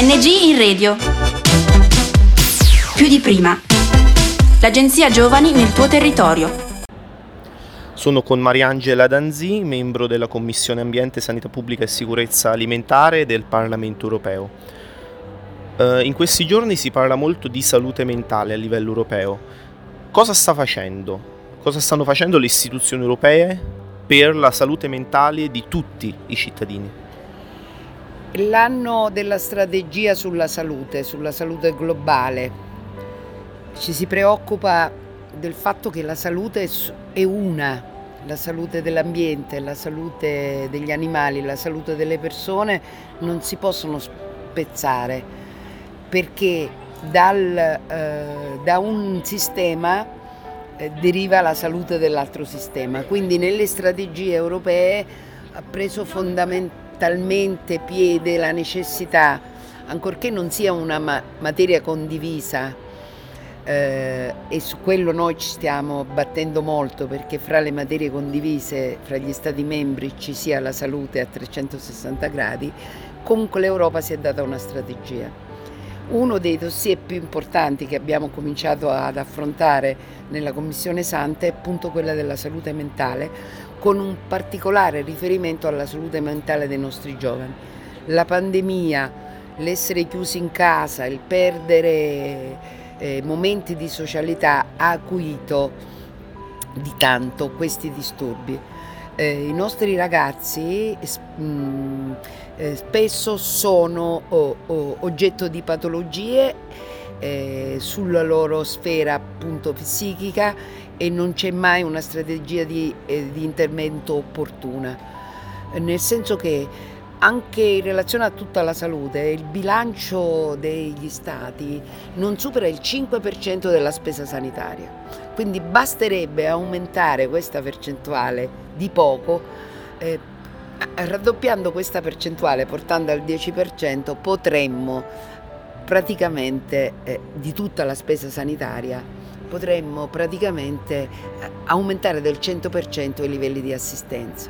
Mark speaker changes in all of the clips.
Speaker 1: ANG in radio. Più di prima. L'agenzia Giovani nel tuo territorio.
Speaker 2: Sono con Mariangela Danzi, membro della Commissione Ambiente, Sanità Pubblica e Sicurezza Alimentare del Parlamento Europeo. Uh, in questi giorni si parla molto di salute mentale a livello europeo. Cosa sta facendo? Cosa stanno facendo le istituzioni europee per la salute mentale di tutti i cittadini?
Speaker 3: L'anno della strategia sulla salute, sulla salute globale, ci si preoccupa del fatto che la salute è una, la salute dell'ambiente, la salute degli animali, la salute delle persone non si possono spezzare perché dal, eh, da un sistema eh, deriva la salute dell'altro sistema. Quindi nelle strategie europee ha preso fondamentale talmente piede la necessità, ancorché non sia una ma- materia condivisa, eh, e su quello noi ci stiamo battendo molto perché fra le materie condivise fra gli Stati membri ci sia la salute a 360 gradi, comunque l'Europa si è data una strategia. Uno dei dossier più importanti che abbiamo cominciato ad affrontare nella Commissione Sante è appunto quella della salute mentale, con un particolare riferimento alla salute mentale dei nostri giovani. La pandemia, l'essere chiusi in casa, il perdere eh, momenti di socialità ha acuito di tanto questi disturbi. Eh, I nostri ragazzi mh, mm, eh, spesso sono oh, oh, oggetto di patologie eh, sulla loro sfera appunto psichica e non c'è mai una strategia di, eh, di intervento opportuna, nel senso che anche in relazione a tutta la salute, il bilancio degli stati non supera il 5% della spesa sanitaria. Quindi basterebbe aumentare questa percentuale di poco, eh, raddoppiando questa percentuale, portando al 10%, potremmo praticamente eh, di tutta la spesa sanitaria potremmo praticamente eh, aumentare del 100% i livelli di assistenza.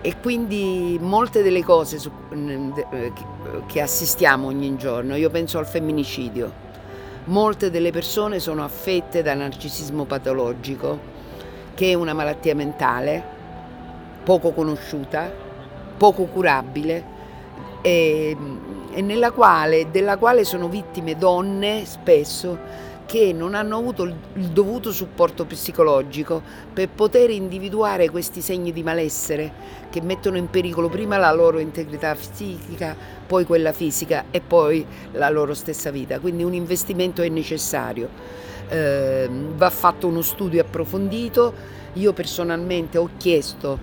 Speaker 3: E quindi molte delle cose su, eh, che assistiamo ogni giorno, io penso al femminicidio, molte delle persone sono affette da narcisismo patologico, che è una malattia mentale poco conosciuta, poco curabile e, e nella quale, della quale sono vittime donne spesso che non hanno avuto il dovuto supporto psicologico per poter individuare questi segni di malessere che mettono in pericolo prima la loro integrità psichica, poi quella fisica e poi la loro stessa vita. Quindi un investimento è necessario. Eh, va fatto uno studio approfondito. Io personalmente ho chiesto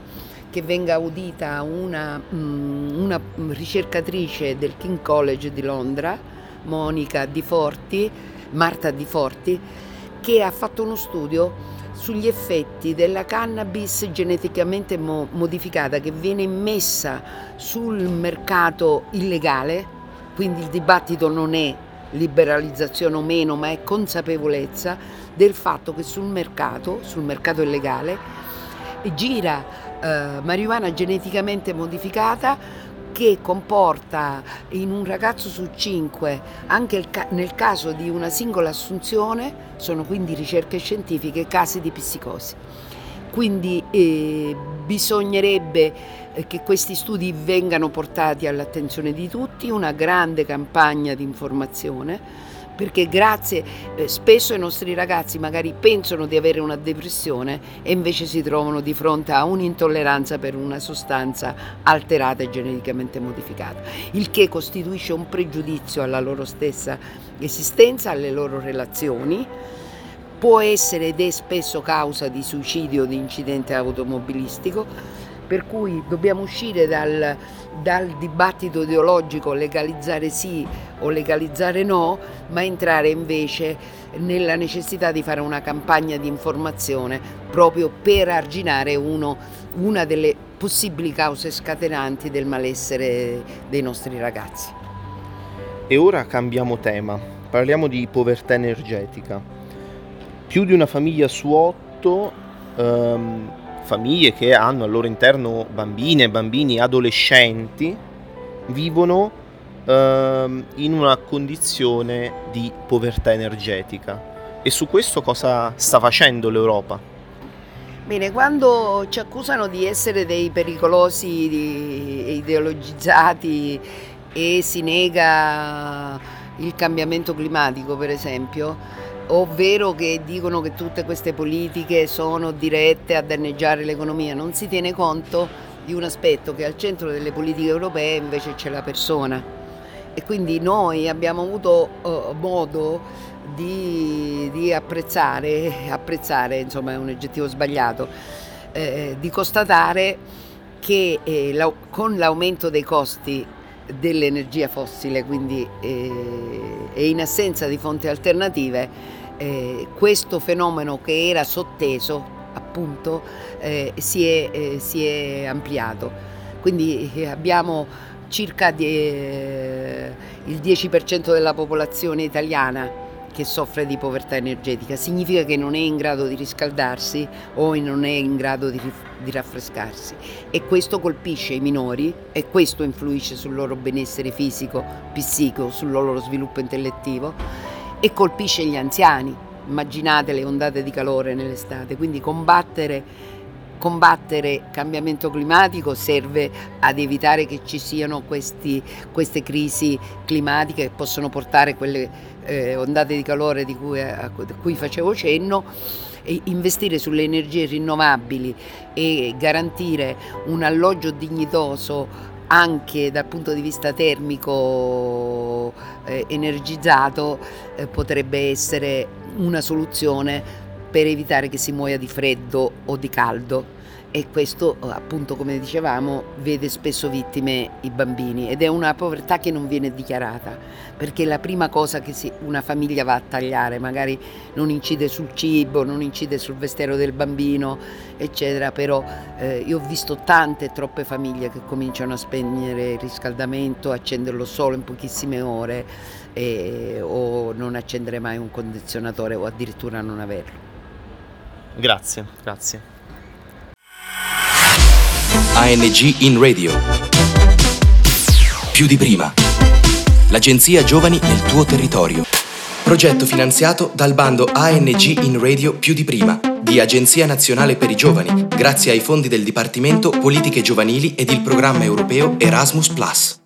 Speaker 3: che venga audita una, mm, una ricercatrice del King College di Londra, Monica Di Forti, Marta Di Forti, che ha fatto uno studio sugli effetti della cannabis geneticamente mo- modificata che viene immessa sul mercato illegale, quindi il dibattito non è liberalizzazione o meno, ma è consapevolezza del fatto che sul mercato, sul mercato illegale, gira eh, marijuana geneticamente modificata che comporta in un ragazzo su cinque, anche nel caso di una singola assunzione, sono quindi ricerche scientifiche, casi di psicosi. Quindi eh, bisognerebbe eh, che questi studi vengano portati all'attenzione di tutti, una grande campagna di informazione perché grazie eh, spesso i nostri ragazzi magari pensano di avere una depressione e invece si trovano di fronte a un'intolleranza per una sostanza alterata e geneticamente modificata, il che costituisce un pregiudizio alla loro stessa esistenza, alle loro relazioni. Può essere ed è spesso causa di suicidio o di incidente automobilistico per cui dobbiamo uscire dal, dal, dibattito ideologico legalizzare sì o legalizzare no, ma entrare invece nella necessità di fare una campagna di informazione proprio per arginare uno, una delle possibili cause scatenanti del malessere dei nostri ragazzi.
Speaker 2: E ora cambiamo tema, parliamo di povertà energetica. Più di una famiglia su otto um, famiglie che hanno al loro interno bambine, bambini, adolescenti, vivono ehm, in una condizione di povertà energetica. E su questo cosa sta facendo l'Europa?
Speaker 3: Bene, quando ci accusano di essere dei pericolosi di, ideologizzati e si nega il cambiamento climatico, per esempio, ovvero che dicono che tutte queste politiche sono dirette a danneggiare l'economia, non si tiene conto di un aspetto che al centro delle politiche europee invece c'è la persona. E quindi noi abbiamo avuto uh, modo di, di, apprezzare, apprezzare insomma è un aggettivo sbagliato, eh, di constatare che eh, la, con l'aumento dei costi dell'energia fossile, quindi eh, e in assenza di fonti alternative, eh, questo fenomeno che era sotteso appunto eh, si, è, eh, si, è, ampliato. Quindi eh, abbiamo circa di, eh, il 10% della popolazione italiana che soffre di povertà energetica, significa che non è in grado di riscaldarsi o non è in grado di, di raffrescarsi. E questo colpisce i minori e questo influisce sul loro benessere fisico, psichico, sul loro sviluppo intellettivo e colpisce gli anziani. Immaginate le ondate di calore nell'estate, quindi combattere combattere cambiamento climatico serve ad evitare che ci siano questi, queste crisi climatiche che possono portare quelle eh, ondate di calore di cui, a cui facevo cenno e investire sulle energie rinnovabili e garantire un alloggio dignitoso anche dal punto di vista termico eh, energizzato eh, potrebbe essere una soluzione per evitare che si muoia di freddo o di caldo e questo appunto come dicevamo vede spesso vittime i bambini ed è una povertà che non viene dichiarata perché la prima cosa che si, una famiglia va a tagliare magari non incide sul cibo, non incide sul vestero del bambino eccetera però eh, io ho visto tante troppe famiglie che cominciano a spegnere il riscaldamento, accenderlo solo in pochissime ore e, o non accendere mai un condizionatore o addirittura non averlo.
Speaker 2: Grazie, grazie.
Speaker 4: ANG in radio. Più di prima. L'agenzia Giovani nel tuo territorio. Progetto finanziato dal bando ANG in radio più di prima di Agenzia Nazionale per i Giovani, grazie ai fondi del Dipartimento Politiche Giovanili ed il programma europeo Erasmus ⁇